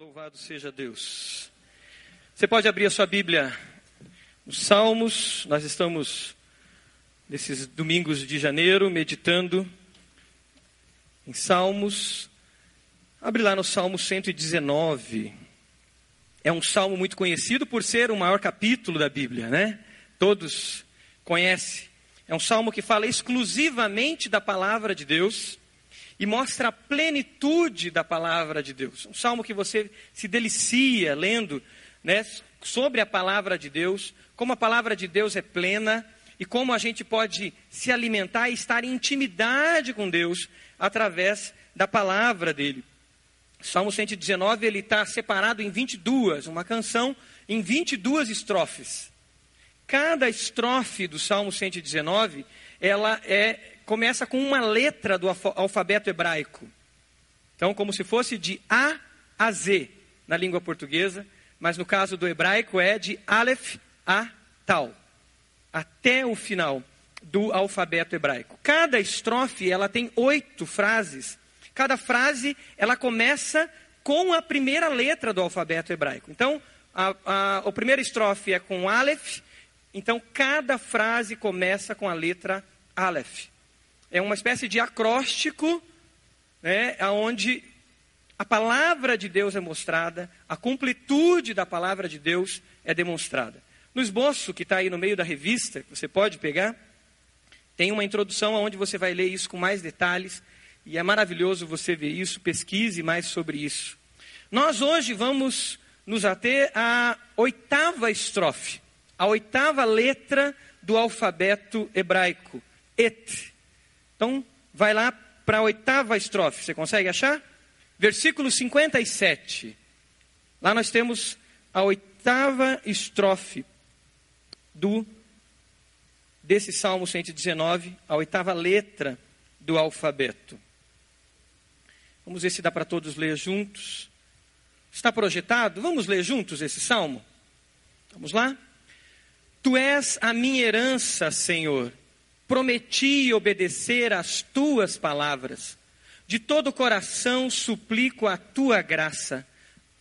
Louvado seja Deus. Você pode abrir a sua Bíblia nos Salmos, nós estamos nesses domingos de janeiro meditando em Salmos. Abre lá no Salmo 119. É um salmo muito conhecido por ser o maior capítulo da Bíblia, né? Todos conhecem. É um salmo que fala exclusivamente da palavra de Deus e mostra a plenitude da palavra de Deus. Um salmo que você se delicia lendo né, sobre a palavra de Deus, como a palavra de Deus é plena e como a gente pode se alimentar e estar em intimidade com Deus através da palavra dele. Salmo 119 ele está separado em 22, uma canção em 22 estrofes. Cada estrofe do Salmo 119 ela é começa com uma letra do alfabeto hebraico. Então, como se fosse de A a Z na língua portuguesa, mas no caso do hebraico é de Aleph a Tal, até o final do alfabeto hebraico. Cada estrofe ela tem oito frases. Cada frase ela começa com a primeira letra do alfabeto hebraico. Então, a, a, a primeira estrofe é com Aleph. Então, cada frase começa com a letra Aleph é uma espécie de acróstico, né, onde a palavra de Deus é mostrada, a completude da palavra de Deus é demonstrada. No esboço que está aí no meio da revista, que você pode pegar, tem uma introdução onde você vai ler isso com mais detalhes, e é maravilhoso você ver isso, pesquise mais sobre isso. Nós hoje vamos nos ater à oitava estrofe, a oitava letra do alfabeto hebraico, Et. Então, vai lá para a oitava estrofe. Você consegue achar? Versículo 57. Lá nós temos a oitava estrofe do desse Salmo 119, a oitava letra do alfabeto. Vamos ver se dá para todos ler juntos. Está projetado? Vamos ler juntos esse salmo? Vamos lá? Tu és a minha herança, Senhor prometi obedecer às tuas palavras. De todo o coração suplico a tua graça.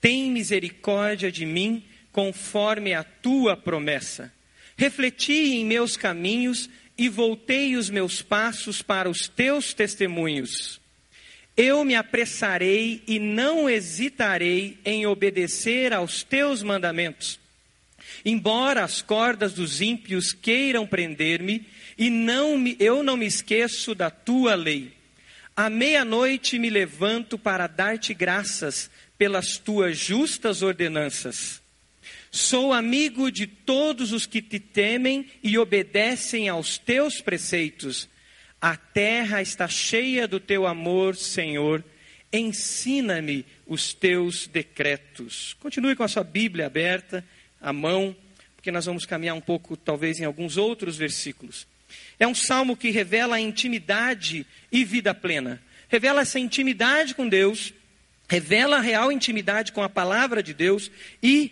Tem misericórdia de mim, conforme a tua promessa. Refleti em meus caminhos e voltei os meus passos para os teus testemunhos. Eu me apressarei e não hesitarei em obedecer aos teus mandamentos. Embora as cordas dos ímpios queiram prender-me, e não me, eu não me esqueço da tua lei. À meia-noite me levanto para dar-te graças pelas tuas justas ordenanças. Sou amigo de todos os que te temem e obedecem aos teus preceitos. A terra está cheia do teu amor, Senhor. Ensina-me os teus decretos. Continue com a sua Bíblia aberta, à mão, porque nós vamos caminhar um pouco, talvez, em alguns outros versículos. É um salmo que revela a intimidade e vida plena. Revela essa intimidade com Deus, revela a real intimidade com a palavra de Deus e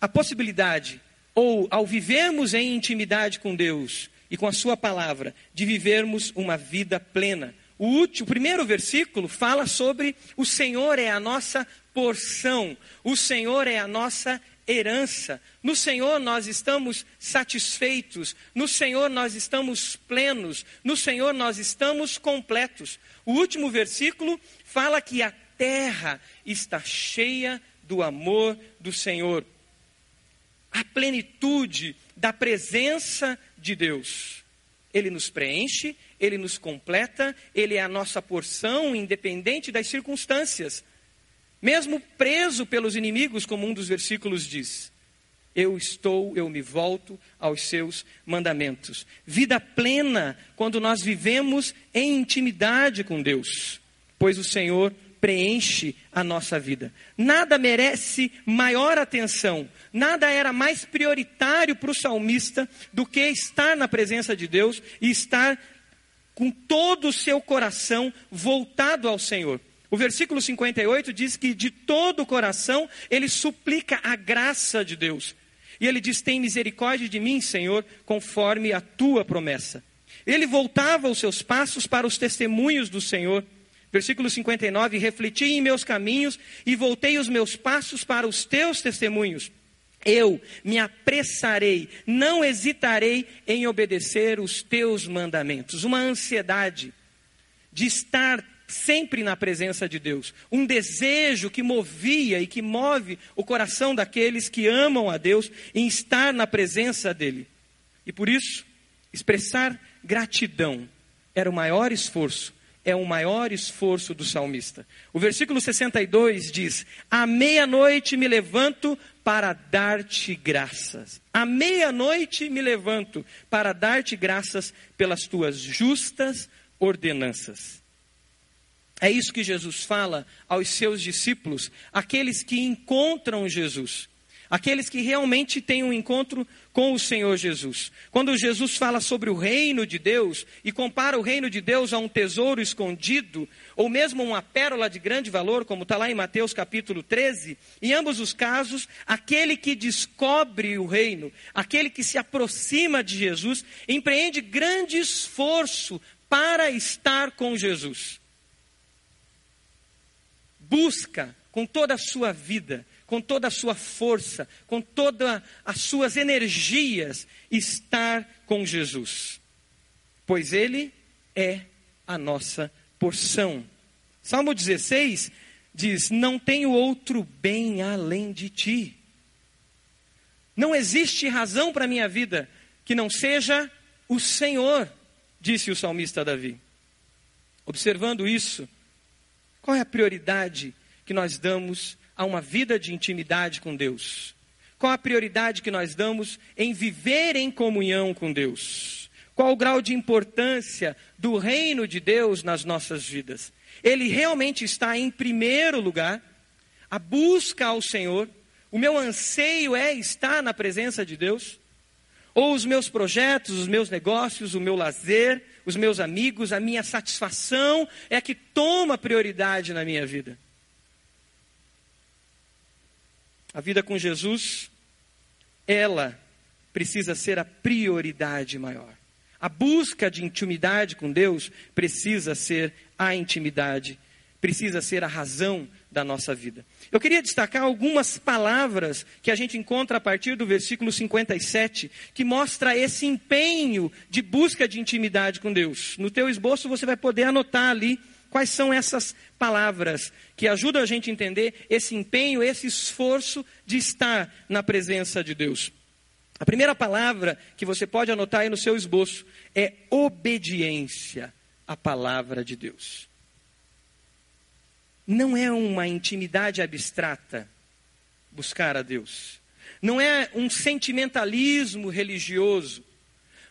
a possibilidade, ou ao vivermos em intimidade com Deus e com a Sua palavra, de vivermos uma vida plena. O, último, o primeiro versículo fala sobre o Senhor é a nossa porção, o Senhor é a nossa herança. No Senhor nós estamos satisfeitos, no Senhor nós estamos plenos, no Senhor nós estamos completos. O último versículo fala que a terra está cheia do amor do Senhor. A plenitude da presença de Deus. Ele nos preenche, ele nos completa, ele é a nossa porção, independente das circunstâncias. Mesmo preso pelos inimigos, como um dos versículos diz. Eu estou, eu me volto aos seus mandamentos. Vida plena quando nós vivemos em intimidade com Deus, pois o Senhor preenche a nossa vida. Nada merece maior atenção, nada era mais prioritário para o salmista do que estar na presença de Deus e estar com todo o seu coração voltado ao Senhor. O versículo 58 diz que de todo o coração ele suplica a graça de Deus. E ele diz: Tem misericórdia de mim, Senhor, conforme a tua promessa. Ele voltava os seus passos para os testemunhos do Senhor. Versículo 59: Refleti em meus caminhos e voltei os meus passos para os teus testemunhos. Eu me apressarei, não hesitarei em obedecer os teus mandamentos. Uma ansiedade de estar sempre na presença de Deus. Um desejo que movia e que move o coração daqueles que amam a Deus em estar na presença dEle. E por isso, expressar gratidão era o maior esforço é o maior esforço do salmista. O versículo 62 diz: À meia-noite me levanto para dar-te graças. À meia-noite me levanto para dar-te graças pelas tuas justas ordenanças. É isso que Jesus fala aos seus discípulos, aqueles que encontram Jesus. Aqueles que realmente têm um encontro com o Senhor Jesus. Quando Jesus fala sobre o reino de Deus e compara o reino de Deus a um tesouro escondido, ou mesmo uma pérola de grande valor, como está lá em Mateus capítulo 13, em ambos os casos, aquele que descobre o reino, aquele que se aproxima de Jesus, empreende grande esforço para estar com Jesus. Busca com toda a sua vida com toda a sua força, com todas as suas energias, estar com Jesus, pois Ele é a nossa porção. Salmo 16 diz: Não tenho outro bem além de ti. Não existe razão para a minha vida que não seja o Senhor, disse o salmista Davi. Observando isso, qual é a prioridade que nós damos a uma vida de intimidade com Deus? Qual a prioridade que nós damos em viver em comunhão com Deus? Qual o grau de importância do reino de Deus nas nossas vidas? Ele realmente está em primeiro lugar, a busca ao Senhor, o meu anseio é estar na presença de Deus? Ou os meus projetos, os meus negócios, o meu lazer, os meus amigos, a minha satisfação é que toma prioridade na minha vida? A vida com Jesus, ela precisa ser a prioridade maior. A busca de intimidade com Deus precisa ser a intimidade, precisa ser a razão da nossa vida. Eu queria destacar algumas palavras que a gente encontra a partir do versículo 57, que mostra esse empenho de busca de intimidade com Deus. No teu esboço você vai poder anotar ali Quais são essas palavras que ajudam a gente a entender esse empenho, esse esforço de estar na presença de Deus? A primeira palavra que você pode anotar aí no seu esboço é obediência à palavra de Deus. Não é uma intimidade abstrata buscar a Deus. Não é um sentimentalismo religioso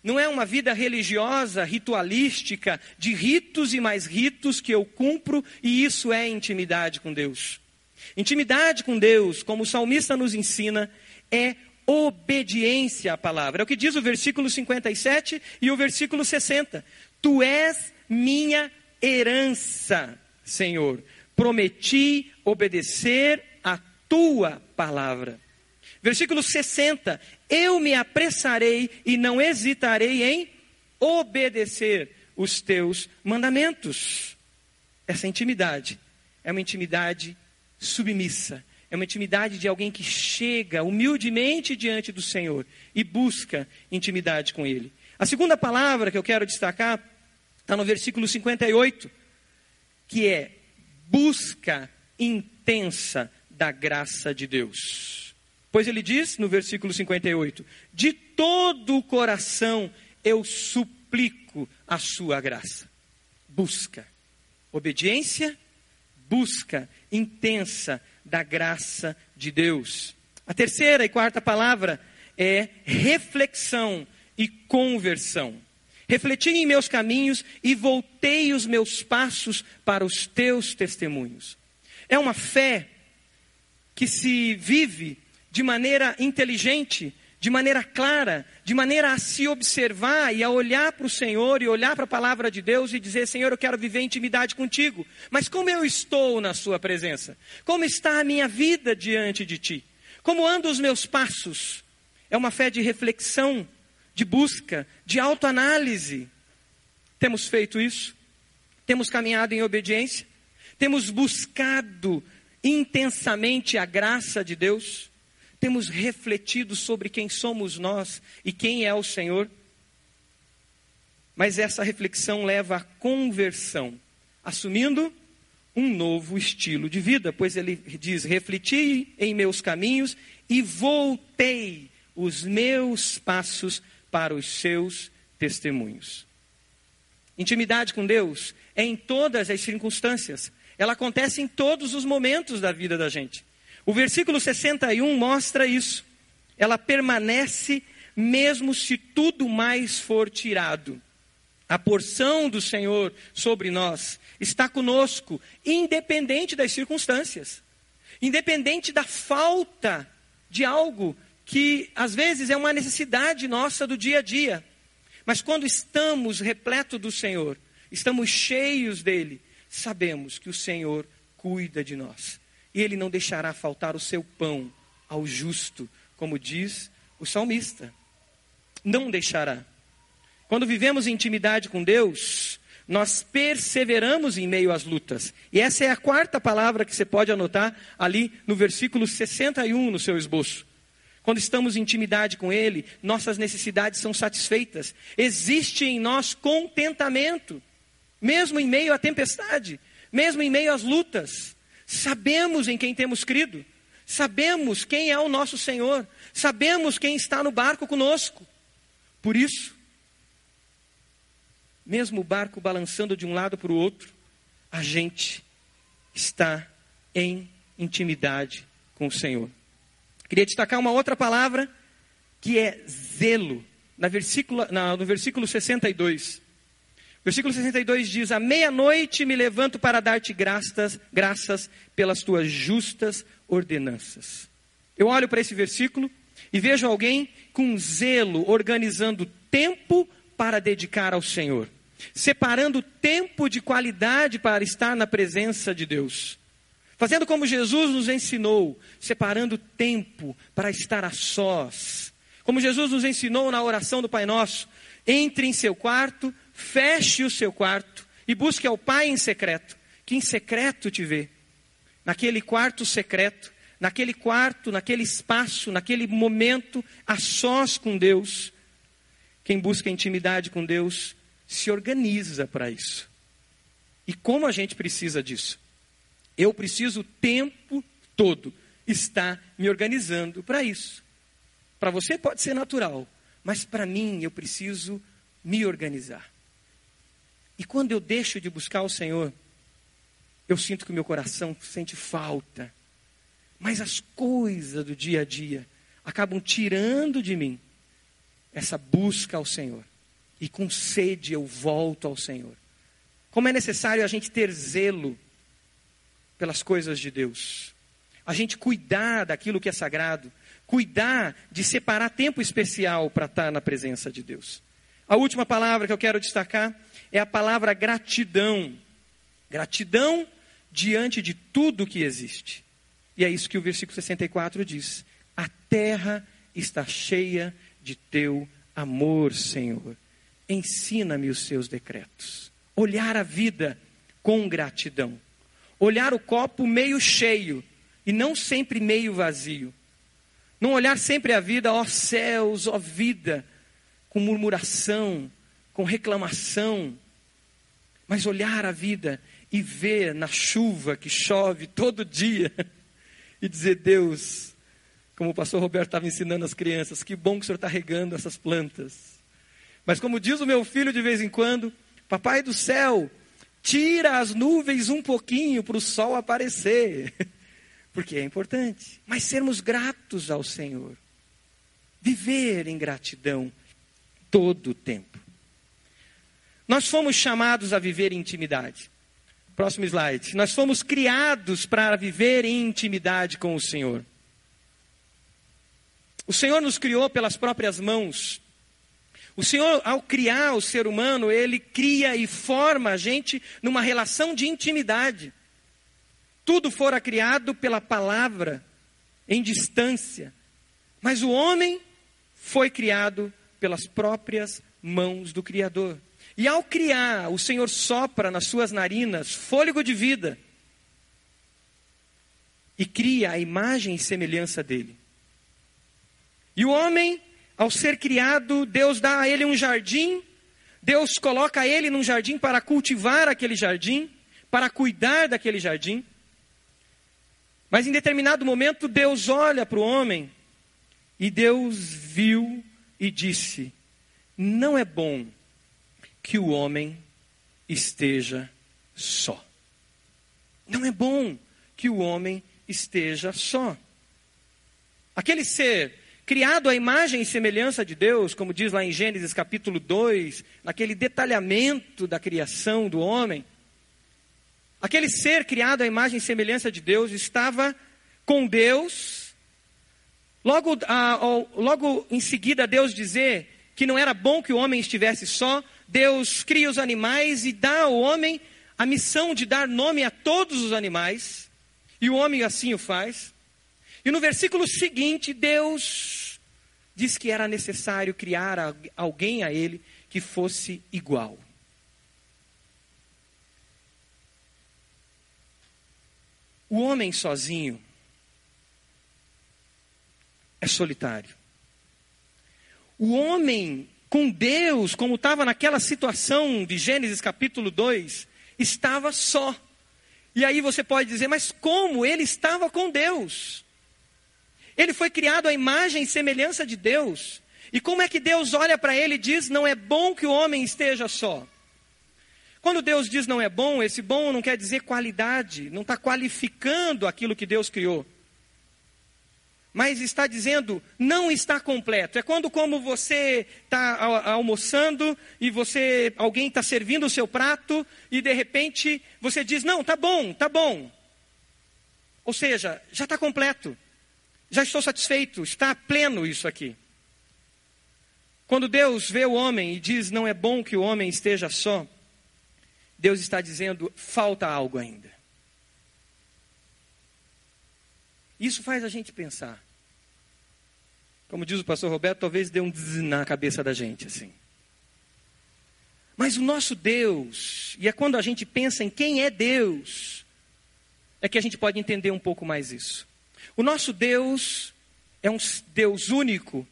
não é uma vida religiosa, ritualística, de ritos e mais ritos que eu cumpro e isso é intimidade com Deus. Intimidade com Deus, como o salmista nos ensina, é obediência à palavra. É o que diz o versículo 57 e o versículo 60. Tu és minha herança, Senhor. Prometi obedecer a tua palavra. Versículo 60: Eu me apressarei e não hesitarei em obedecer os teus mandamentos. Essa intimidade é uma intimidade submissa, é uma intimidade de alguém que chega humildemente diante do Senhor e busca intimidade com Ele. A segunda palavra que eu quero destacar está no versículo 58, que é busca intensa da graça de Deus. Pois ele diz no versículo 58: De todo o coração eu suplico a sua graça. Busca, obediência, busca intensa da graça de Deus. A terceira e quarta palavra é reflexão e conversão. Refleti em meus caminhos e voltei os meus passos para os teus testemunhos. É uma fé que se vive de maneira inteligente, de maneira clara, de maneira a se observar e a olhar para o Senhor e olhar para a palavra de Deus e dizer: Senhor, eu quero viver intimidade contigo, mas como eu estou na Sua presença? Como está a minha vida diante de Ti? Como andam os meus passos? É uma fé de reflexão, de busca, de autoanálise. Temos feito isso? Temos caminhado em obediência? Temos buscado intensamente a graça de Deus? Temos refletido sobre quem somos nós e quem é o Senhor? Mas essa reflexão leva à conversão, assumindo um novo estilo de vida, pois ele diz: refleti em meus caminhos e voltei os meus passos para os seus testemunhos. Intimidade com Deus é em todas as circunstâncias, ela acontece em todos os momentos da vida da gente. O versículo 61 mostra isso. Ela permanece mesmo se tudo mais for tirado. A porção do Senhor sobre nós está conosco, independente das circunstâncias, independente da falta de algo que às vezes é uma necessidade nossa do dia a dia. Mas quando estamos repletos do Senhor, estamos cheios dele, sabemos que o Senhor cuida de nós. E ele não deixará faltar o seu pão ao justo, como diz o salmista. Não deixará. Quando vivemos em intimidade com Deus, nós perseveramos em meio às lutas. E essa é a quarta palavra que você pode anotar ali no versículo 61 no seu esboço. Quando estamos em intimidade com Ele, nossas necessidades são satisfeitas. Existe em nós contentamento, mesmo em meio à tempestade, mesmo em meio às lutas. Sabemos em quem temos crido, sabemos quem é o nosso Senhor, sabemos quem está no barco conosco. Por isso, mesmo o barco balançando de um lado para o outro, a gente está em intimidade com o Senhor. Queria destacar uma outra palavra que é zelo, na versículo, na, no versículo 62. Versículo 62 diz: À meia-noite me levanto para dar-te graças, graças pelas tuas justas ordenanças. Eu olho para esse versículo e vejo alguém com zelo organizando tempo para dedicar ao Senhor, separando tempo de qualidade para estar na presença de Deus. Fazendo como Jesus nos ensinou, separando tempo para estar a sós. Como Jesus nos ensinou na oração do Pai Nosso: entre em seu quarto, feche o seu quarto e busque ao Pai em secreto, que em secreto te vê. Naquele quarto secreto, naquele quarto, naquele espaço, naquele momento, a sós com Deus, quem busca intimidade com Deus se organiza para isso. E como a gente precisa disso? Eu preciso o tempo todo estar me organizando para isso. Para você pode ser natural, mas para mim eu preciso me organizar. E quando eu deixo de buscar o Senhor, eu sinto que o meu coração sente falta. Mas as coisas do dia a dia acabam tirando de mim essa busca ao Senhor. E com sede eu volto ao Senhor. Como é necessário a gente ter zelo pelas coisas de Deus. A gente cuidar daquilo que é sagrado, cuidar de separar tempo especial para estar na presença de Deus. A última palavra que eu quero destacar é a palavra gratidão. Gratidão diante de tudo que existe. E é isso que o versículo 64 diz: A terra está cheia de teu amor, Senhor. Ensina-me os seus decretos. Olhar a vida com gratidão. Olhar o copo meio cheio e não sempre meio vazio. Não olhar sempre a vida, ó céus, ó vida, com murmuração, com reclamação, mas olhar a vida e ver na chuva que chove todo dia e dizer: Deus, como o pastor Roberto estava ensinando as crianças, que bom que o senhor está regando essas plantas. Mas como diz o meu filho de vez em quando, papai do céu, tira as nuvens um pouquinho para o sol aparecer. Porque é importante. Mas sermos gratos ao Senhor. Viver em gratidão todo o tempo. Nós fomos chamados a viver em intimidade. Próximo slide. Nós fomos criados para viver em intimidade com o Senhor. O Senhor nos criou pelas próprias mãos. O Senhor, ao criar o ser humano, ele cria e forma a gente numa relação de intimidade. Tudo fora criado pela palavra, em distância. Mas o homem foi criado pelas próprias mãos do Criador. E ao criar, o Senhor sopra nas suas narinas fôlego de vida. e cria a imagem e semelhança dele. E o homem, ao ser criado, Deus dá a ele um jardim, Deus coloca ele num jardim para cultivar aquele jardim, para cuidar daquele jardim. Mas em determinado momento, Deus olha para o homem e Deus viu e disse: Não é bom que o homem esteja só. Não é bom que o homem esteja só. Aquele ser criado à imagem e semelhança de Deus, como diz lá em Gênesis capítulo 2, naquele detalhamento da criação do homem, aquele ser criado à imagem e semelhança de Deus estava com Deus. Logo, a, logo em seguida, Deus dizer que não era bom que o homem estivesse só, Deus cria os animais e dá ao homem a missão de dar nome a todos os animais, e o homem assim o faz. E no versículo seguinte, Deus diz que era necessário criar alguém a ele que fosse igual. O homem sozinho é solitário. O homem com Deus, como estava naquela situação de Gênesis capítulo 2, estava só. E aí você pode dizer, mas como ele estava com Deus? Ele foi criado à imagem e semelhança de Deus. E como é que Deus olha para ele e diz: não é bom que o homem esteja só? Quando Deus diz não é bom, esse bom não quer dizer qualidade, não está qualificando aquilo que Deus criou mas está dizendo não está completo. É quando como você está almoçando e você alguém está servindo o seu prato e de repente você diz não, tá bom, tá bom. Ou seja, já está completo, já estou satisfeito, está pleno isso aqui. Quando Deus vê o homem e diz não é bom que o homem esteja só, Deus está dizendo falta algo ainda. Isso faz a gente pensar. Como diz o pastor Roberto, talvez dê um zzz na cabeça da gente, assim. Mas o nosso Deus, e é quando a gente pensa em quem é Deus, é que a gente pode entender um pouco mais isso. O nosso Deus é um Deus único,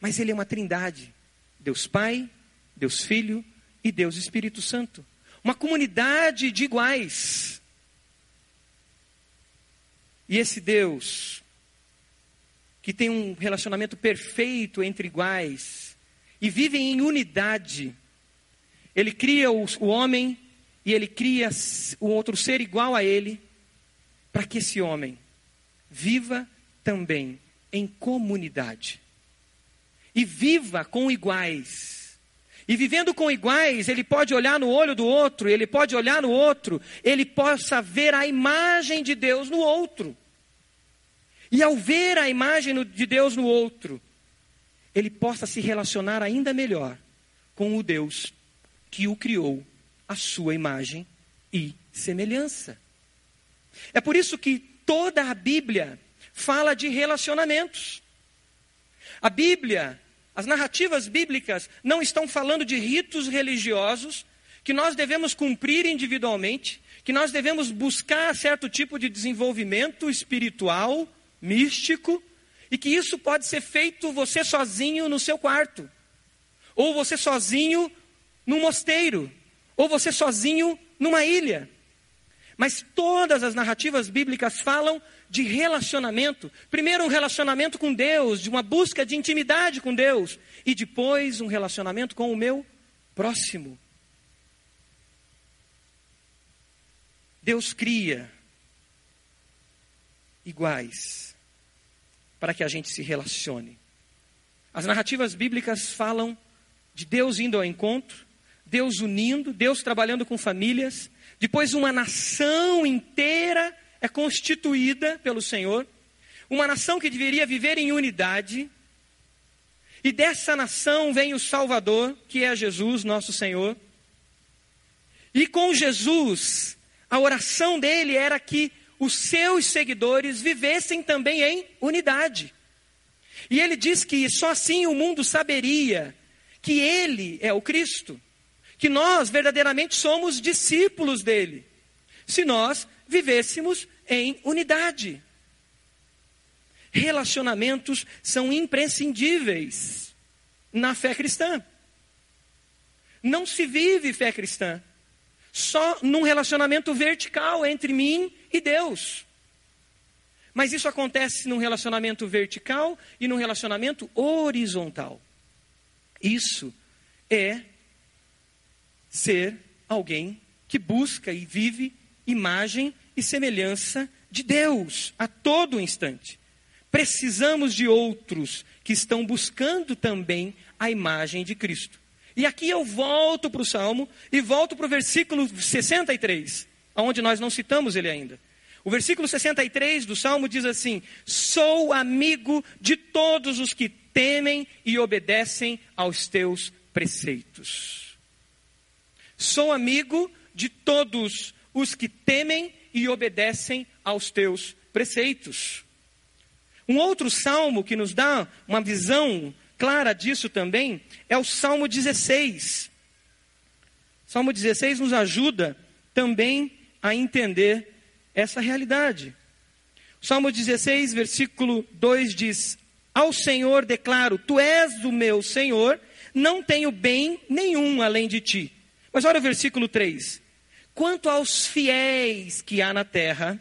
mas ele é uma trindade: Deus Pai, Deus Filho e Deus Espírito Santo. Uma comunidade de iguais. E esse Deus que tem um relacionamento perfeito entre iguais e vivem em unidade. Ele cria o, o homem e ele cria o outro ser igual a ele, para que esse homem viva também em comunidade. E viva com iguais. E vivendo com iguais, ele pode olhar no olho do outro, ele pode olhar no outro, ele possa ver a imagem de Deus no outro. E ao ver a imagem de Deus no outro, ele possa se relacionar ainda melhor com o Deus que o criou, a sua imagem e semelhança. É por isso que toda a Bíblia fala de relacionamentos. A Bíblia, as narrativas bíblicas não estão falando de ritos religiosos que nós devemos cumprir individualmente, que nós devemos buscar certo tipo de desenvolvimento espiritual místico, e que isso pode ser feito você sozinho no seu quarto, ou você sozinho num mosteiro, ou você sozinho numa ilha. Mas todas as narrativas bíblicas falam de relacionamento. Primeiro, um relacionamento com Deus, de uma busca de intimidade com Deus, e depois, um relacionamento com o meu próximo. Deus cria iguais para que a gente se relacione. As narrativas bíblicas falam de Deus indo ao encontro, Deus unindo, Deus trabalhando com famílias, depois uma nação inteira é constituída pelo Senhor, uma nação que deveria viver em unidade, e dessa nação vem o Salvador, que é Jesus, nosso Senhor. E com Jesus, a oração dele era que os seus seguidores vivessem também em unidade. E ele diz que só assim o mundo saberia que ele é o Cristo, que nós verdadeiramente somos discípulos dele, se nós vivêssemos em unidade. Relacionamentos são imprescindíveis na fé cristã. Não se vive fé cristã só num relacionamento vertical entre mim e Deus. Mas isso acontece num relacionamento vertical e num relacionamento horizontal. Isso é ser alguém que busca e vive imagem e semelhança de Deus a todo instante. Precisamos de outros que estão buscando também a imagem de Cristo. E aqui eu volto para o Salmo e volto para o versículo 63, onde nós não citamos ele ainda. O versículo 63 do Salmo diz assim: Sou amigo de todos os que temem e obedecem aos teus preceitos. Sou amigo de todos os que temem e obedecem aos teus preceitos. Um outro salmo que nos dá uma visão clara disso também é o Salmo 16. Salmo 16 nos ajuda também a entender essa realidade. Salmo 16, versículo 2 diz: Ao Senhor declaro: Tu és o meu Senhor, não tenho bem nenhum além de ti. Mas olha o versículo 3: Quanto aos fiéis que há na terra,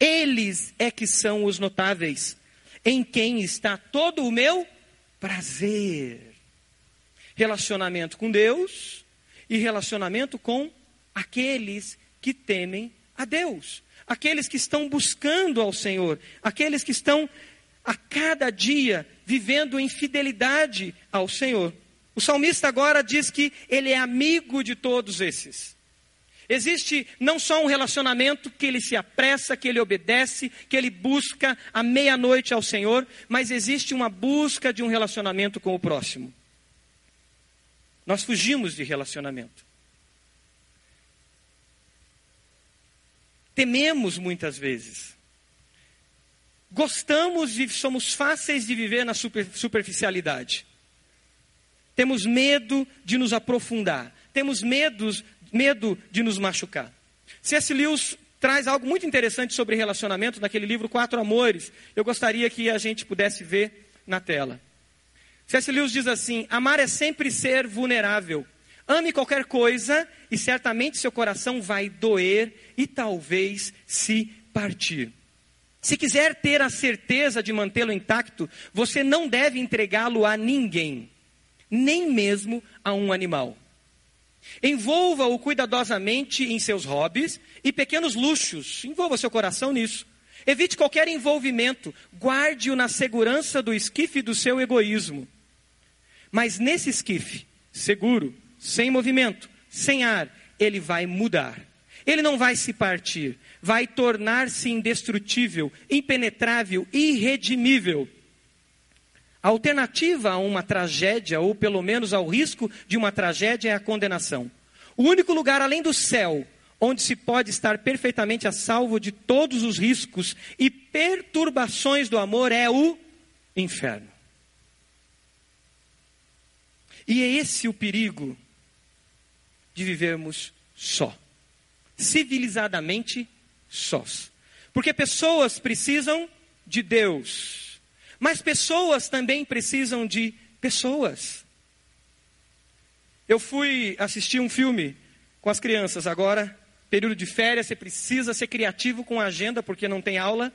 eles é que são os notáveis, em quem está todo o meu prazer. Relacionamento com Deus e relacionamento com aqueles que temem a Deus, aqueles que estão buscando ao Senhor, aqueles que estão a cada dia vivendo em fidelidade ao Senhor. O salmista agora diz que ele é amigo de todos esses. Existe não só um relacionamento que ele se apressa, que ele obedece, que ele busca à meia-noite ao Senhor, mas existe uma busca de um relacionamento com o próximo. Nós fugimos de relacionamento. Tememos muitas vezes. Gostamos e somos fáceis de viver na superficialidade. Temos medo de nos aprofundar. Temos medos medo de nos machucar. C.S. Lewis traz algo muito interessante sobre relacionamento naquele livro Quatro Amores. Eu gostaria que a gente pudesse ver na tela. C.S. Lewis diz assim: Amar é sempre ser vulnerável. Ame qualquer coisa e certamente seu coração vai doer e talvez se partir. Se quiser ter a certeza de mantê-lo intacto, você não deve entregá-lo a ninguém, nem mesmo a um animal. Envolva-o cuidadosamente em seus hobbies e pequenos luxos. Envolva seu coração nisso. Evite qualquer envolvimento. Guarde-o na segurança do esquife do seu egoísmo. Mas nesse esquife, seguro, sem movimento, sem ar, ele vai mudar. Ele não vai se partir, vai tornar-se indestrutível, impenetrável, irredimível. A alternativa a uma tragédia, ou pelo menos ao risco de uma tragédia, é a condenação. O único lugar além do céu onde se pode estar perfeitamente a salvo de todos os riscos e perturbações do amor é o inferno. E é esse o perigo de vivermos só, civilizadamente sós. Porque pessoas precisam de Deus mas pessoas também precisam de pessoas. Eu fui assistir um filme com as crianças agora, período de férias, você precisa ser criativo com a agenda, porque não tem aula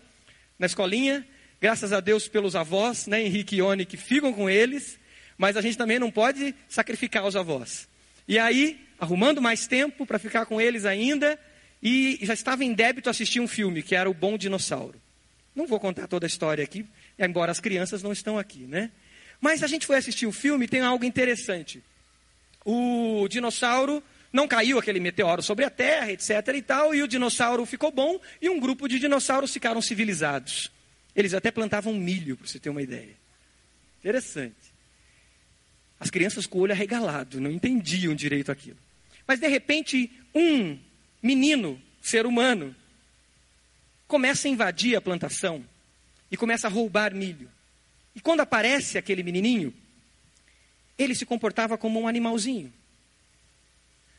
na escolinha. Graças a Deus pelos avós, né, Henrique e Ione, que ficam com eles, mas a gente também não pode sacrificar os avós. E aí, arrumando mais tempo para ficar com eles ainda, e já estava em débito assistir um filme, que era O Bom Dinossauro. Não vou contar toda a história aqui, embora as crianças não estão aqui, né? Mas a gente foi assistir o filme e tem algo interessante. O dinossauro não caiu aquele meteoro sobre a Terra, etc. e tal, e o dinossauro ficou bom e um grupo de dinossauros ficaram civilizados. Eles até plantavam milho, para você ter uma ideia. Interessante. As crianças com o olho arregalado, não entendiam direito aquilo. Mas de repente, um menino, ser humano, começa a invadir a plantação e começa a roubar milho. E quando aparece aquele menininho, ele se comportava como um animalzinho.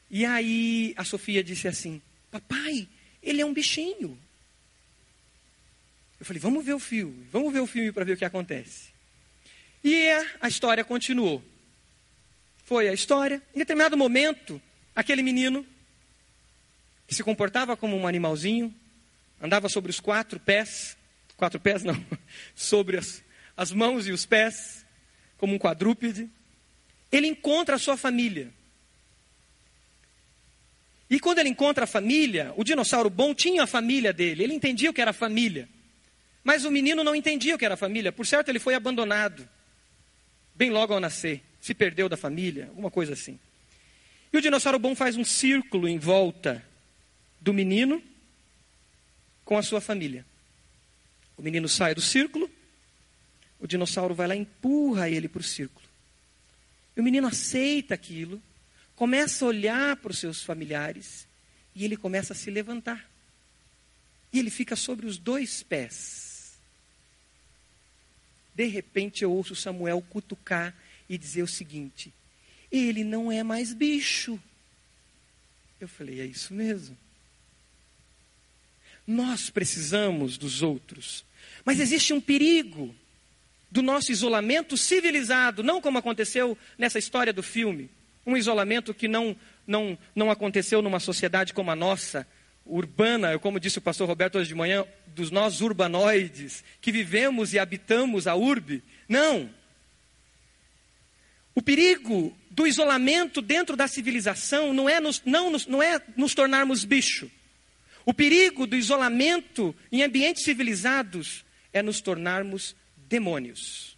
E aí a Sofia disse assim: Papai, ele é um bichinho. Eu falei, vamos ver o filme, vamos ver o filme para ver o que acontece. E a história continuou. Foi a história. Em determinado momento, aquele menino, que se comportava como um animalzinho, andava sobre os quatro pés, quatro pés não, sobre as, as mãos e os pés, como um quadrúpede, ele encontra a sua família. E quando ele encontra a família, o dinossauro bom tinha a família dele, ele entendia o que era família. Mas o menino não entendia o que era família, por certo, ele foi abandonado, bem logo ao nascer, se perdeu da família, alguma coisa assim. E o dinossauro bom faz um círculo em volta do menino com a sua família. O menino sai do círculo, o dinossauro vai lá e empurra ele para o círculo. E o menino aceita aquilo, começa a olhar para os seus familiares e ele começa a se levantar. E ele fica sobre os dois pés. De repente eu ouço Samuel cutucar e dizer o seguinte: ele não é mais bicho. Eu falei, é isso mesmo. Nós precisamos dos outros. Mas existe um perigo do nosso isolamento civilizado, não como aconteceu nessa história do filme. Um isolamento que não, não, não aconteceu numa sociedade como a nossa, urbana, como disse o pastor Roberto hoje de manhã, dos nós urbanoides, que vivemos e habitamos a urbe. Não. O perigo do isolamento dentro da civilização não é nos, não, não é nos tornarmos bicho. O perigo do isolamento em ambientes civilizados é nos tornarmos demônios.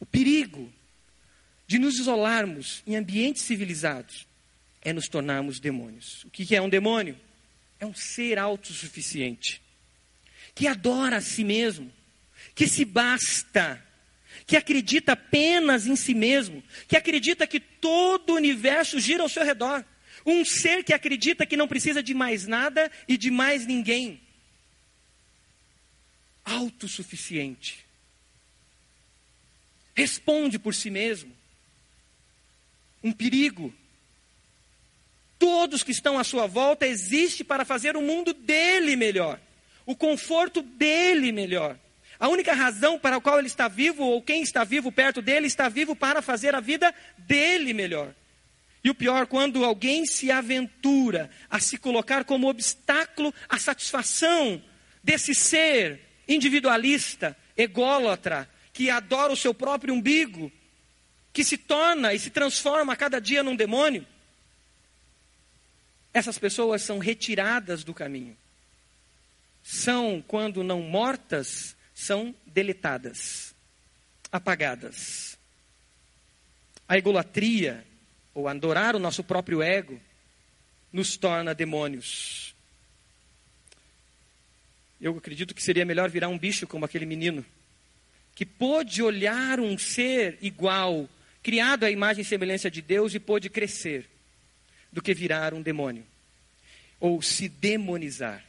O perigo de nos isolarmos em ambientes civilizados é nos tornarmos demônios. O que é um demônio? É um ser autossuficiente, que adora a si mesmo, que se basta, que acredita apenas em si mesmo, que acredita que todo o universo gira ao seu redor. Um ser que acredita que não precisa de mais nada e de mais ninguém. Autossuficiente. Responde por si mesmo. Um perigo. Todos que estão à sua volta existe para fazer o mundo dele melhor, o conforto dele melhor. A única razão para a qual ele está vivo, ou quem está vivo perto dele, está vivo para fazer a vida dele melhor. E o pior, quando alguém se aventura a se colocar como obstáculo à satisfação desse ser individualista, ególatra, que adora o seu próprio umbigo, que se torna e se transforma a cada dia num demônio, essas pessoas são retiradas do caminho. São, quando não mortas, são deletadas, apagadas. A egolatria ou adorar o nosso próprio ego, nos torna demônios. Eu acredito que seria melhor virar um bicho como aquele menino, que pôde olhar um ser igual, criado à imagem e semelhança de Deus e pôde crescer, do que virar um demônio, ou se demonizar.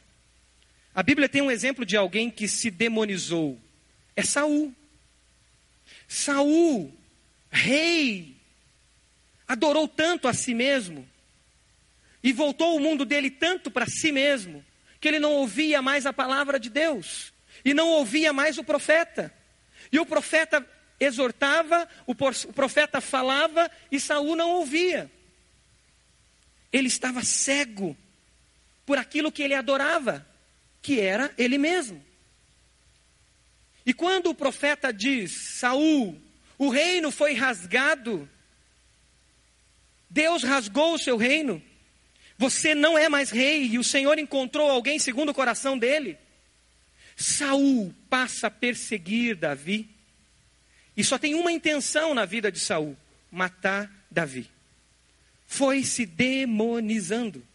A Bíblia tem um exemplo de alguém que se demonizou. É Saul. Saul, rei adorou tanto a si mesmo e voltou o mundo dele tanto para si mesmo que ele não ouvia mais a palavra de Deus e não ouvia mais o profeta. E o profeta exortava, o profeta falava e Saul não ouvia. Ele estava cego por aquilo que ele adorava, que era ele mesmo. E quando o profeta diz: Saul, o reino foi rasgado Deus rasgou o seu reino. Você não é mais rei e o Senhor encontrou alguém segundo o coração dele. Saul passa a perseguir Davi. E só tem uma intenção na vida de Saul: matar Davi. Foi se demonizando.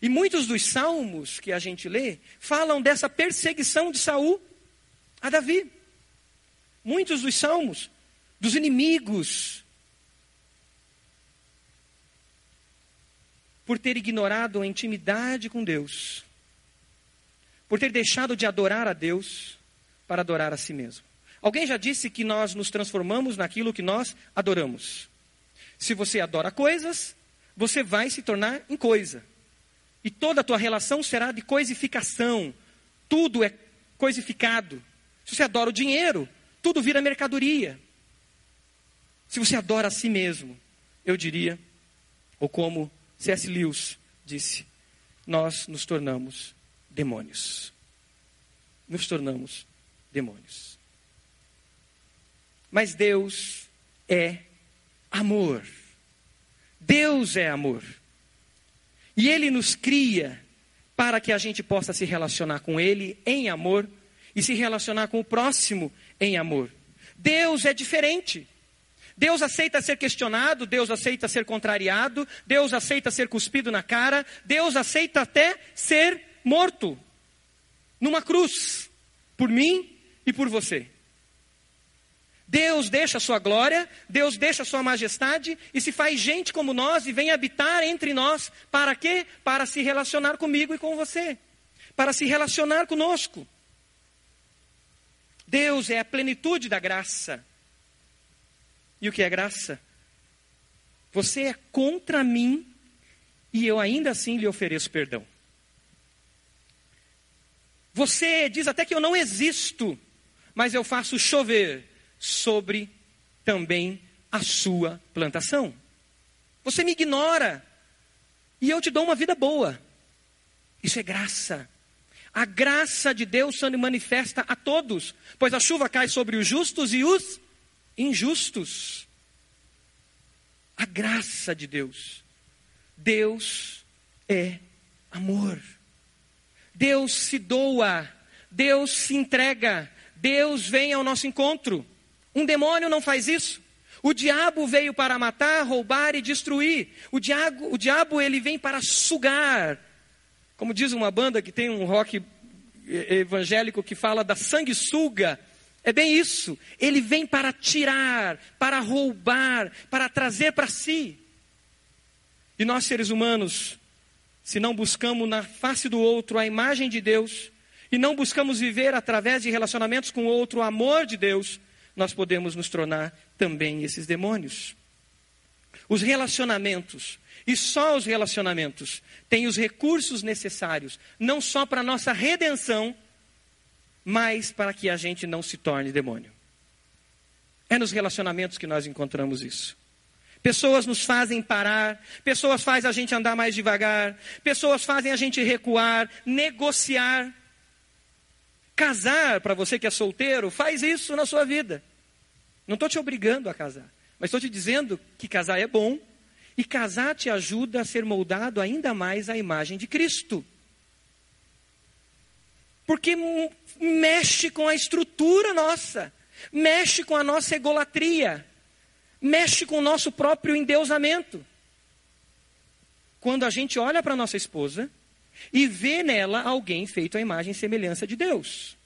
E muitos dos salmos que a gente lê falam dessa perseguição de Saul a Davi. Muitos dos salmos, dos inimigos por ter ignorado a intimidade com Deus, por ter deixado de adorar a Deus para adorar a si mesmo. Alguém já disse que nós nos transformamos naquilo que nós adoramos. Se você adora coisas, você vai se tornar em coisa. E toda a tua relação será de coisificação, tudo é coisificado. Se você adora o dinheiro, tudo vira mercadoria. Se você adora a si mesmo, eu diria, ou como C.S. Lewis disse, nós nos tornamos demônios. Nos tornamos demônios. Mas Deus é amor. Deus é amor. E Ele nos cria para que a gente possa se relacionar com Ele em amor e se relacionar com o próximo em amor. Deus é diferente. Deus aceita ser questionado, Deus aceita ser contrariado, Deus aceita ser cuspido na cara, Deus aceita até ser morto numa cruz por mim e por você. Deus deixa a sua glória, Deus deixa a sua majestade e se faz gente como nós e vem habitar entre nós. Para quê? Para se relacionar comigo e com você. Para se relacionar conosco. Deus é a plenitude da graça. E o que é graça? Você é contra mim e eu ainda assim lhe ofereço perdão. Você diz até que eu não existo, mas eu faço chover sobre também a sua plantação. Você me ignora e eu te dou uma vida boa. Isso é graça. A graça de Deus se manifesta a todos, pois a chuva cai sobre os justos e os injustos. A graça de Deus. Deus é amor. Deus se doa, Deus se entrega, Deus vem ao nosso encontro. Um demônio não faz isso. O diabo veio para matar, roubar e destruir. O diabo, o diabo ele vem para sugar. Como diz uma banda que tem um rock evangélico que fala da sanguessuga. É bem isso. Ele vem para tirar, para roubar, para trazer para si. E nós seres humanos, se não buscamos na face do outro a imagem de Deus, e não buscamos viver através de relacionamentos com o outro o amor de Deus, nós podemos nos tornar também esses demônios. Os relacionamentos, e só os relacionamentos, têm os recursos necessários, não só para a nossa redenção, mas para que a gente não se torne demônio. É nos relacionamentos que nós encontramos isso. Pessoas nos fazem parar, pessoas fazem a gente andar mais devagar, pessoas fazem a gente recuar, negociar. Casar, para você que é solteiro, faz isso na sua vida. Não estou te obrigando a casar, mas estou te dizendo que casar é bom e casar te ajuda a ser moldado ainda mais à imagem de Cristo. Porque mexe com a estrutura nossa, mexe com a nossa egolatria, mexe com o nosso próprio endeusamento. Quando a gente olha para nossa esposa e vê nela alguém feito à imagem e semelhança de Deus.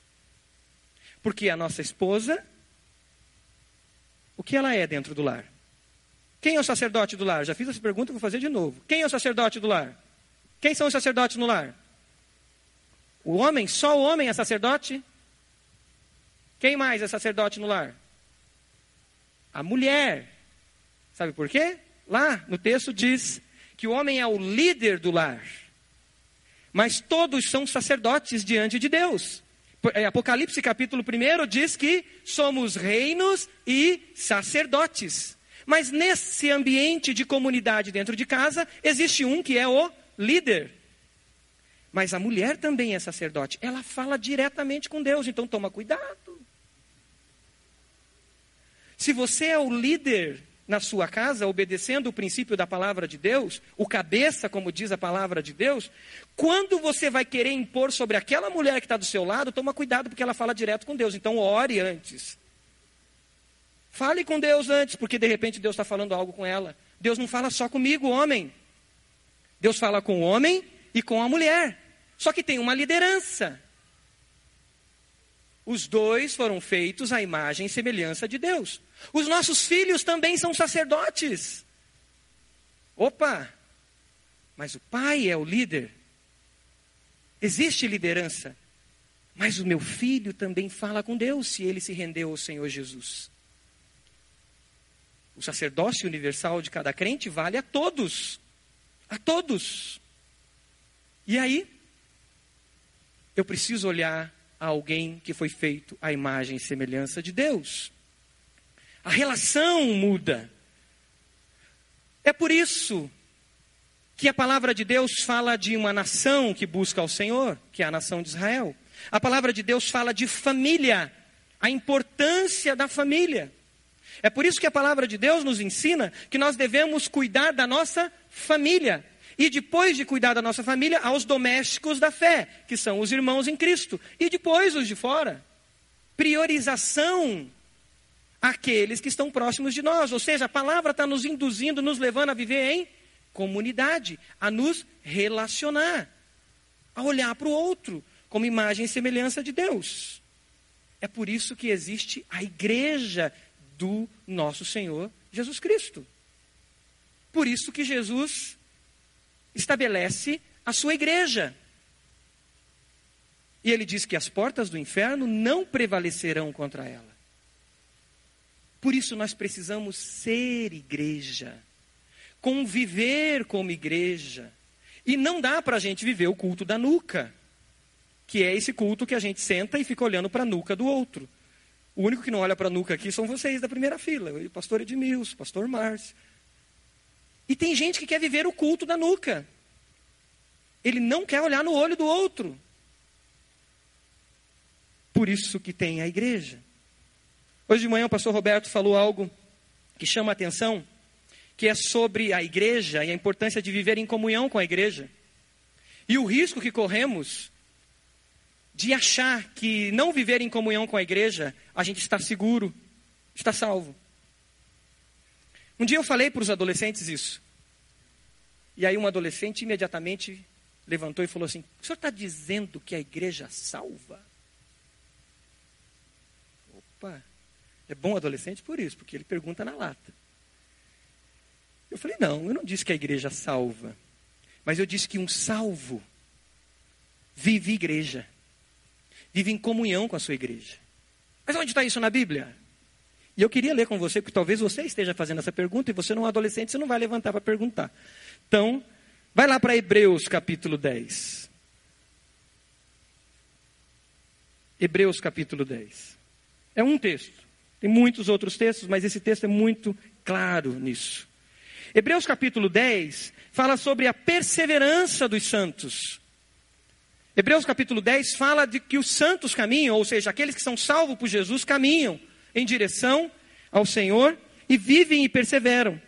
Porque a nossa esposa, o que ela é dentro do lar? Quem é o sacerdote do lar? Já fiz essa pergunta, vou fazer de novo. Quem é o sacerdote do lar? Quem são os sacerdotes no lar? O homem, só o homem é sacerdote? Quem mais é sacerdote no lar? A mulher. Sabe por quê? Lá no texto diz que o homem é o líder do lar. Mas todos são sacerdotes diante de Deus. É, Apocalipse capítulo 1 diz que somos reinos e sacerdotes. Mas nesse ambiente de comunidade dentro de casa, existe um que é o líder. Mas a mulher também é sacerdote. Ela fala diretamente com Deus, então toma cuidado. Se você é o líder na sua casa, obedecendo o princípio da palavra de Deus, o cabeça, como diz a palavra de Deus, quando você vai querer impor sobre aquela mulher que está do seu lado, toma cuidado, porque ela fala direto com Deus. Então, ore antes. Fale com Deus antes, porque de repente Deus está falando algo com ela. Deus não fala só comigo, homem. Deus fala com o homem e com a mulher. Só que tem uma liderança. Os dois foram feitos à imagem e semelhança de Deus. Os nossos filhos também são sacerdotes. Opa! Mas o pai é o líder. Existe liderança. Mas o meu filho também fala com Deus se ele se rendeu ao Senhor Jesus. O sacerdócio universal de cada crente vale a todos. A todos. E aí? eu preciso olhar a alguém que foi feito à imagem e semelhança de Deus. A relação muda. É por isso que a palavra de Deus fala de uma nação que busca ao Senhor, que é a nação de Israel. A palavra de Deus fala de família, a importância da família. É por isso que a palavra de Deus nos ensina que nós devemos cuidar da nossa família. E depois de cuidar da nossa família, aos domésticos da fé, que são os irmãos em Cristo. E depois os de fora. Priorização àqueles que estão próximos de nós. Ou seja, a palavra está nos induzindo, nos levando a viver em comunidade, a nos relacionar, a olhar para o outro como imagem e semelhança de Deus. É por isso que existe a igreja do nosso Senhor Jesus Cristo. Por isso que Jesus estabelece a sua igreja. E ele diz que as portas do inferno não prevalecerão contra ela. Por isso nós precisamos ser igreja conviver como igreja. E não dá para a gente viver o culto da nuca, que é esse culto que a gente senta e fica olhando para a nuca do outro. O único que não olha para a nuca aqui são vocês da primeira fila, o pastor Edmilson, o pastor Márcio. E tem gente que quer viver o culto da nuca. Ele não quer olhar no olho do outro. Por isso que tem a igreja. Hoje de manhã o pastor Roberto falou algo que chama a atenção que é sobre a igreja e a importância de viver em comunhão com a igreja. E o risco que corremos de achar que não viver em comunhão com a igreja, a gente está seguro, está salvo. Um dia eu falei para os adolescentes isso. E aí um adolescente imediatamente levantou e falou assim: O senhor está dizendo que a igreja salva? Opa, é bom adolescente por isso, porque ele pergunta na lata. Eu falei, não, eu não disse que a igreja salva. Mas eu disse que um salvo vive igreja. Vive em comunhão com a sua igreja. Mas onde está isso na Bíblia? E eu queria ler com você, porque talvez você esteja fazendo essa pergunta e você não é um adolescente, você não vai levantar para perguntar. Então, vai lá para Hebreus capítulo 10. Hebreus capítulo 10. É um texto. Tem muitos outros textos, mas esse texto é muito claro nisso. Hebreus capítulo 10 fala sobre a perseverança dos santos. Hebreus capítulo 10 fala de que os santos caminham, ou seja, aqueles que são salvos por Jesus caminham em direção ao Senhor e vivem e perseveram.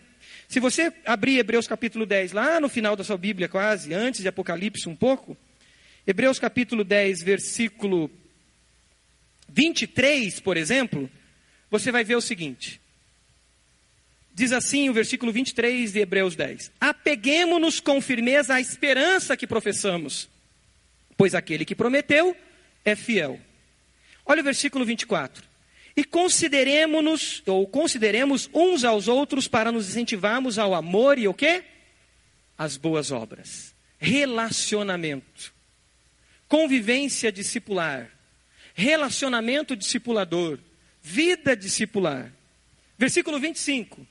Se você abrir Hebreus capítulo 10, lá no final da sua Bíblia, quase, antes de Apocalipse um pouco, Hebreus capítulo 10, versículo 23, por exemplo, você vai ver o seguinte: Diz assim o versículo 23 de Hebreus 10: Apeguemos-nos com firmeza à esperança que professamos, pois aquele que prometeu é fiel. Olha o versículo 24. E consideremos-nos, ou consideremos uns aos outros para nos incentivarmos ao amor e o quê? As boas obras. Relacionamento. Convivência discipular. Relacionamento discipulador. Vida discipular. Versículo 25.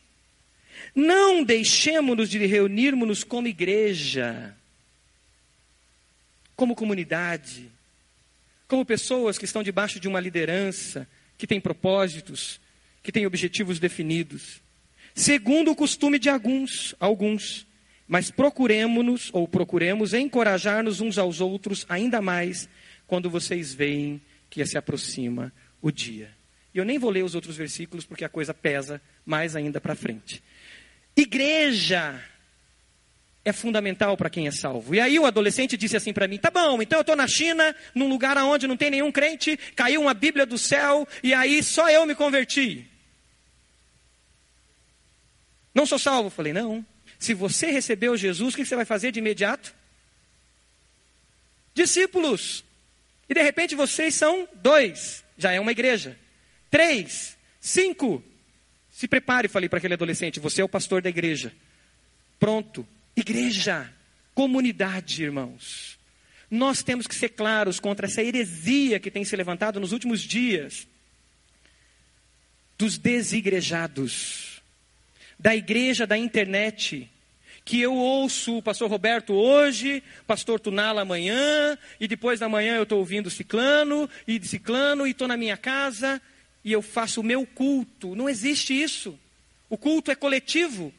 Não deixemos-nos de reunirmos-nos como igreja, como comunidade, como pessoas que estão debaixo de uma liderança, que tem propósitos, que tem objetivos definidos, segundo o costume de alguns, alguns, mas procuremos-nos ou procuremos encorajar-nos uns aos outros ainda mais quando vocês veem que se aproxima o dia. E eu nem vou ler os outros versículos porque a coisa pesa mais ainda para frente. Igreja é fundamental para quem é salvo. E aí o adolescente disse assim para mim: tá bom, então eu estou na China, num lugar onde não tem nenhum crente, caiu uma Bíblia do céu e aí só eu me converti. Não sou salvo? Falei: não. Se você recebeu Jesus, o que você vai fazer de imediato? Discípulos. E de repente vocês são dois, já é uma igreja. Três, cinco, se prepare, falei para aquele adolescente, você é o pastor da igreja. Pronto. Igreja, comunidade, irmãos. Nós temos que ser claros contra essa heresia que tem se levantado nos últimos dias dos desigrejados, da igreja da internet, que eu ouço o pastor Roberto hoje, pastor Tunala amanhã, e depois da manhã eu estou ouvindo ciclano, e de ciclano, e estou na minha casa, e eu faço o meu culto. Não existe isso. O culto é coletivo,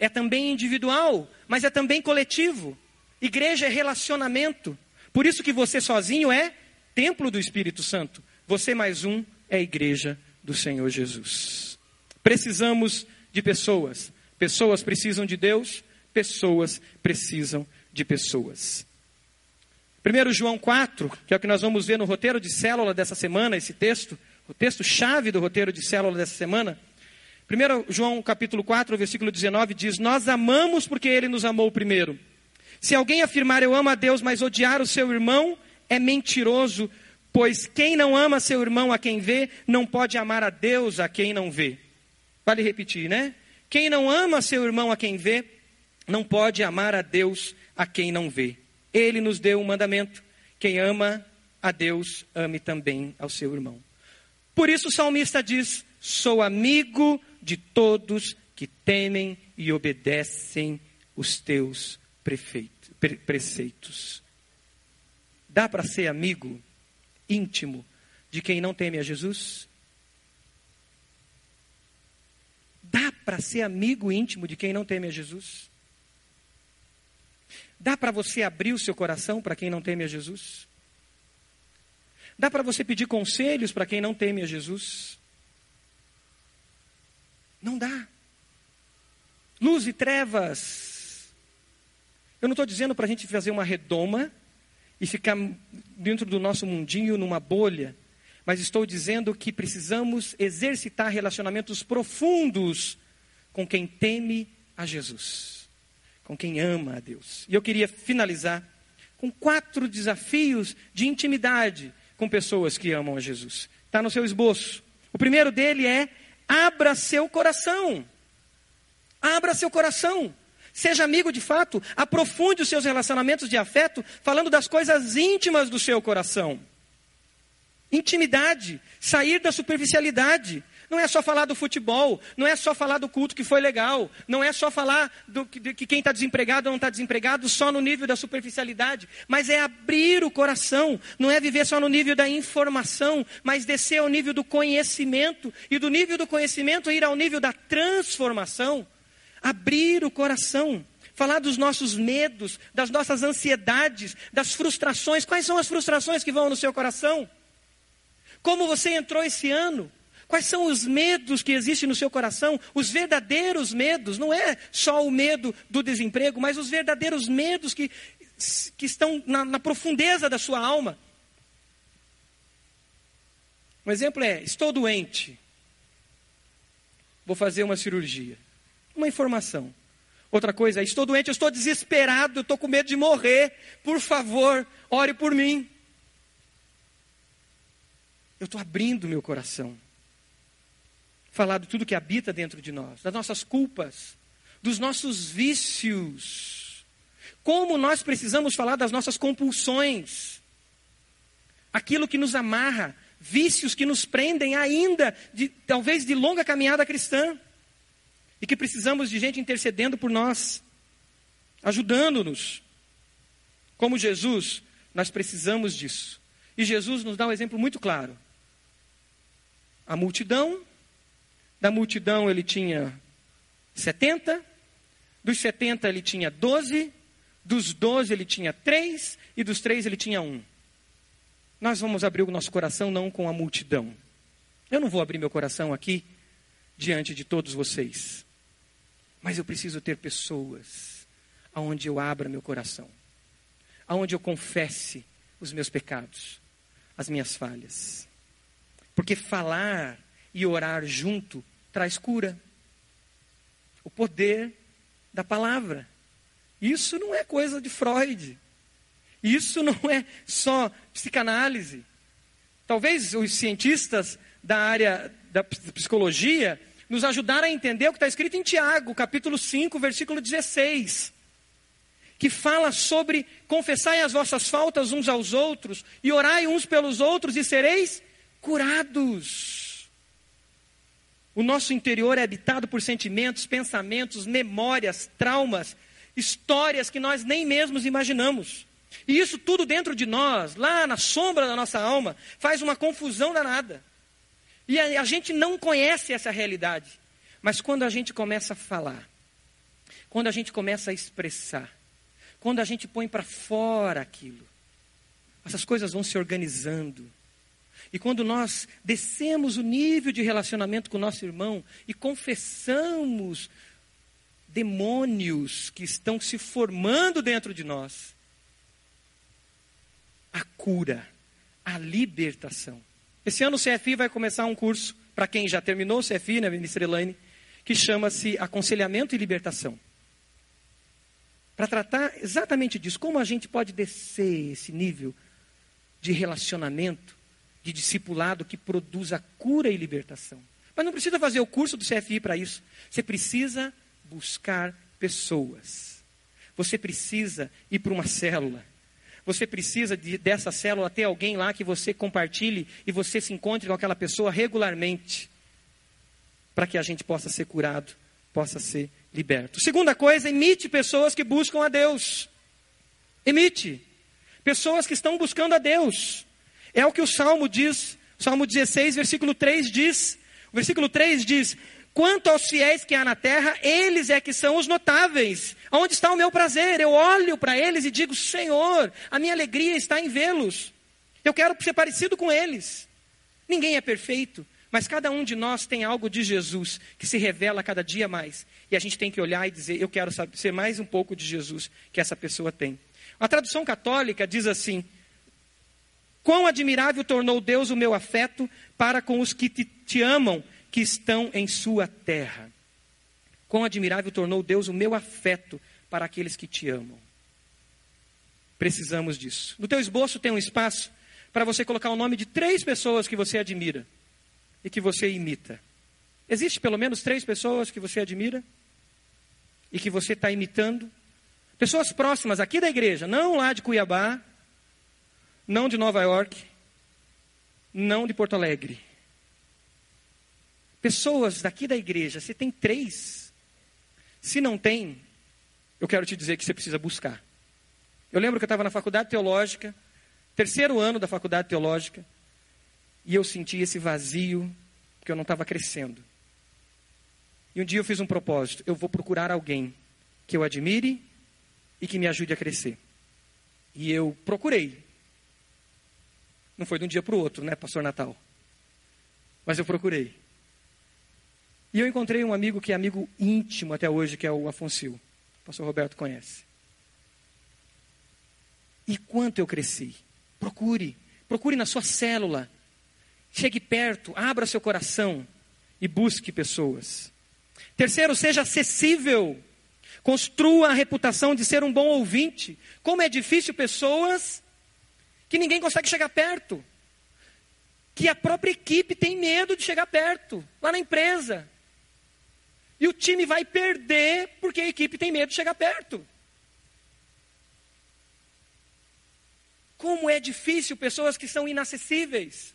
é também individual, mas é também coletivo. Igreja é relacionamento. Por isso que você sozinho é templo do Espírito Santo. Você mais um é igreja do Senhor Jesus. Precisamos de pessoas. Pessoas precisam de Deus, pessoas precisam de pessoas. 1 João 4, que é o que nós vamos ver no roteiro de célula dessa semana, esse texto, o texto chave do roteiro de célula dessa semana. 1 João capítulo 4, versículo 19 diz: Nós amamos porque ele nos amou primeiro. Se alguém afirmar eu amo a Deus, mas odiar o seu irmão, é mentiroso, pois quem não ama seu irmão a quem vê, não pode amar a Deus a quem não vê. Vale repetir, né? Quem não ama seu irmão a quem vê, não pode amar a Deus a quem não vê. Ele nos deu um mandamento: quem ama a Deus, ame também ao seu irmão. Por isso o salmista diz: Sou amigo de todos que temem e obedecem os teus preceitos. Dá para ser amigo íntimo de quem não teme a Jesus? Dá para ser amigo íntimo de quem não teme a Jesus? Dá para você abrir o seu coração para quem não teme a Jesus? Dá para você pedir conselhos para quem não teme a Jesus? Não dá. Luz e trevas eu não estou dizendo para a gente fazer uma redoma e ficar dentro do nosso mundinho numa bolha, mas estou dizendo que precisamos exercitar relacionamentos profundos com quem teme a Jesus, com quem ama a Deus. E eu queria finalizar com quatro desafios de intimidade com pessoas que amam a Jesus. Está no seu esboço. O primeiro dele é abra seu coração. Abra seu coração. Seja amigo de fato, aprofunde os seus relacionamentos de afeto, falando das coisas íntimas do seu coração. Intimidade, sair da superficialidade. Não é só falar do futebol, não é só falar do culto que foi legal, não é só falar do, de que quem está desempregado ou não está desempregado só no nível da superficialidade, mas é abrir o coração, não é viver só no nível da informação, mas descer ao nível do conhecimento, e do nível do conhecimento ir ao nível da transformação abrir o coração, falar dos nossos medos, das nossas ansiedades, das frustrações. Quais são as frustrações que vão no seu coração? Como você entrou esse ano? Quais são os medos que existem no seu coração? Os verdadeiros medos, não é só o medo do desemprego, mas os verdadeiros medos que, que estão na, na profundeza da sua alma. Um exemplo é: estou doente, vou fazer uma cirurgia. Uma informação. Outra coisa, estou doente, eu estou desesperado, estou com medo de morrer. Por favor, ore por mim. Eu estou abrindo meu coração. Falar de tudo que habita dentro de nós, das nossas culpas, dos nossos vícios. Como nós precisamos falar das nossas compulsões. Aquilo que nos amarra, vícios que nos prendem ainda, de, talvez de longa caminhada cristã e que precisamos de gente intercedendo por nós, ajudando-nos. Como Jesus, nós precisamos disso. E Jesus nos dá um exemplo muito claro. A multidão, da multidão ele tinha 70, dos 70 ele tinha 12, dos 12 ele tinha 3 e dos 3 ele tinha 1. Nós vamos abrir o nosso coração não com a multidão. Eu não vou abrir meu coração aqui diante de todos vocês. Mas eu preciso ter pessoas aonde eu abra meu coração, aonde eu confesse os meus pecados, as minhas falhas. Porque falar e orar junto traz cura. O poder da palavra. Isso não é coisa de Freud. Isso não é só psicanálise. Talvez os cientistas da área da psicologia nos ajudar a entender o que está escrito em Tiago, capítulo 5, versículo 16, que fala sobre confessai as vossas faltas uns aos outros e orai uns pelos outros e sereis curados. O nosso interior é habitado por sentimentos, pensamentos, memórias, traumas histórias que nós nem mesmos imaginamos. E isso tudo dentro de nós, lá na sombra da nossa alma, faz uma confusão danada. E a, a gente não conhece essa realidade. Mas quando a gente começa a falar, quando a gente começa a expressar, quando a gente põe para fora aquilo, essas coisas vão se organizando. E quando nós descemos o nível de relacionamento com o nosso irmão e confessamos demônios que estão se formando dentro de nós, a cura, a libertação. Esse ano o CFI vai começar um curso, para quem já terminou o CFI, né, ministra Elaine, que chama-se Aconselhamento e Libertação. Para tratar exatamente disso, como a gente pode descer esse nível de relacionamento, de discipulado que produz a cura e libertação. Mas não precisa fazer o curso do CFI para isso. Você precisa buscar pessoas. Você precisa ir para uma célula. Você precisa de, dessa célula ter alguém lá que você compartilhe e você se encontre com aquela pessoa regularmente. Para que a gente possa ser curado, possa ser liberto. Segunda coisa, imite pessoas que buscam a Deus. Imite. Pessoas que estão buscando a Deus. É o que o Salmo diz, Salmo 16, versículo 3 diz. O versículo 3 diz: Quanto aos fiéis que há na terra, eles é que são os notáveis. Onde está o meu prazer? Eu olho para eles e digo: Senhor, a minha alegria está em vê-los. Eu quero ser parecido com eles. Ninguém é perfeito, mas cada um de nós tem algo de Jesus que se revela cada dia mais. E a gente tem que olhar e dizer: Eu quero saber, ser mais um pouco de Jesus que essa pessoa tem. A tradução católica diz assim: Quão admirável tornou Deus o meu afeto para com os que te, te amam que estão em sua terra. Quão admirável tornou Deus o meu afeto para aqueles que te amam. Precisamos disso. No teu esboço tem um espaço para você colocar o nome de três pessoas que você admira e que você imita. Existe pelo menos três pessoas que você admira e que você está imitando? Pessoas próximas aqui da igreja, não lá de Cuiabá, não de Nova York, não de Porto Alegre pessoas daqui da igreja, você tem três. Se não tem, eu quero te dizer que você precisa buscar. Eu lembro que eu estava na faculdade teológica, terceiro ano da faculdade teológica, e eu senti esse vazio, porque eu não estava crescendo. E um dia eu fiz um propósito: eu vou procurar alguém que eu admire e que me ajude a crescer. E eu procurei. Não foi de um dia para o outro, né, Pastor Natal? Mas eu procurei. E eu encontrei um amigo que é amigo íntimo até hoje, que é o Afonso. O pastor Roberto conhece. E quanto eu cresci. Procure, procure na sua célula. Chegue perto, abra seu coração e busque pessoas. Terceiro, seja acessível. Construa a reputação de ser um bom ouvinte. Como é difícil pessoas que ninguém consegue chegar perto. Que a própria equipe tem medo de chegar perto, lá na empresa. E o time vai perder porque a equipe tem medo de chegar perto. Como é difícil pessoas que são inacessíveis.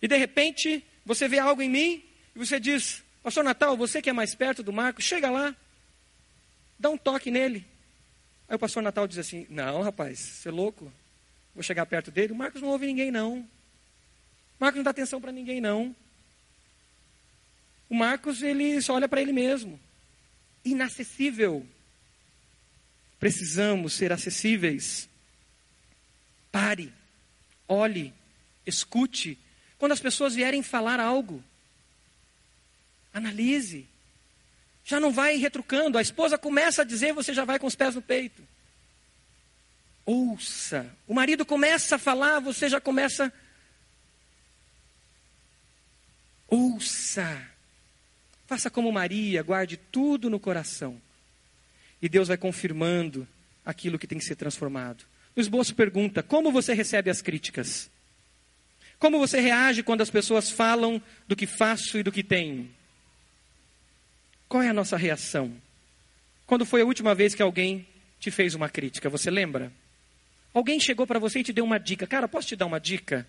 E de repente, você vê algo em mim e você diz: Pastor Natal, você que é mais perto do Marcos, chega lá, dá um toque nele. Aí o pastor Natal diz assim: Não, rapaz, você é louco. Vou chegar perto dele. O Marcos não ouve ninguém, não. O Marcos não dá atenção para ninguém, não. O Marcos, ele só olha para ele mesmo. Inacessível. Precisamos ser acessíveis. Pare, olhe, escute. Quando as pessoas vierem falar algo, analise. Já não vai retrucando. A esposa começa a dizer, você já vai com os pés no peito. Ouça. O marido começa a falar, você já começa. Ouça. Faça como Maria, guarde tudo no coração. E Deus vai confirmando aquilo que tem que ser transformado. O esboço pergunta: como você recebe as críticas? Como você reage quando as pessoas falam do que faço e do que tenho? Qual é a nossa reação? Quando foi a última vez que alguém te fez uma crítica? Você lembra? Alguém chegou para você e te deu uma dica. Cara, posso te dar uma dica?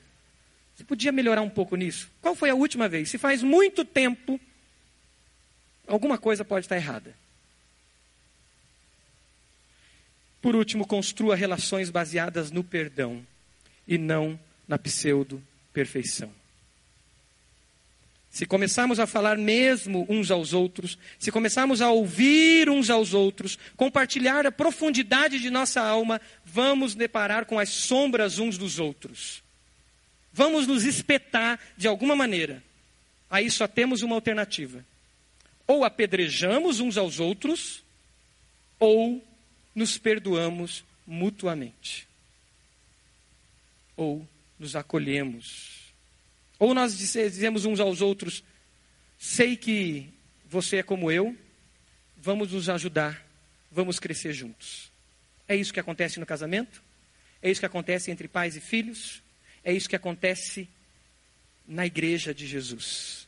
Você podia melhorar um pouco nisso? Qual foi a última vez? Se faz muito tempo alguma coisa pode estar errada. Por último, construa relações baseadas no perdão e não na pseudo-perfeição. Se começarmos a falar mesmo uns aos outros, se começarmos a ouvir uns aos outros, compartilhar a profundidade de nossa alma, vamos deparar com as sombras uns dos outros. Vamos nos espetar de alguma maneira. Aí só temos uma alternativa: ou apedrejamos uns aos outros, ou nos perdoamos mutuamente. Ou nos acolhemos ou nós dizemos uns aos outros: sei que você é como eu, vamos nos ajudar, vamos crescer juntos. É isso que acontece no casamento? É isso que acontece entre pais e filhos? É isso que acontece na igreja de Jesus.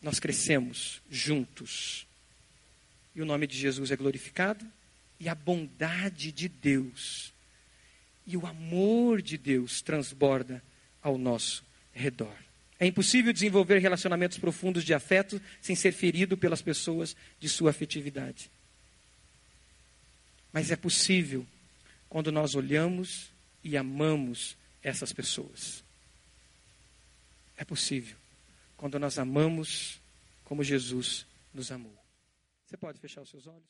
Nós crescemos juntos. E o nome de Jesus é glorificado, e a bondade de Deus e o amor de Deus transborda ao nosso redor. É impossível desenvolver relacionamentos profundos de afeto sem ser ferido pelas pessoas de sua afetividade. Mas é possível quando nós olhamos e amamos essas pessoas. É possível quando nós amamos como Jesus nos amou. Você pode fechar os seus olhos?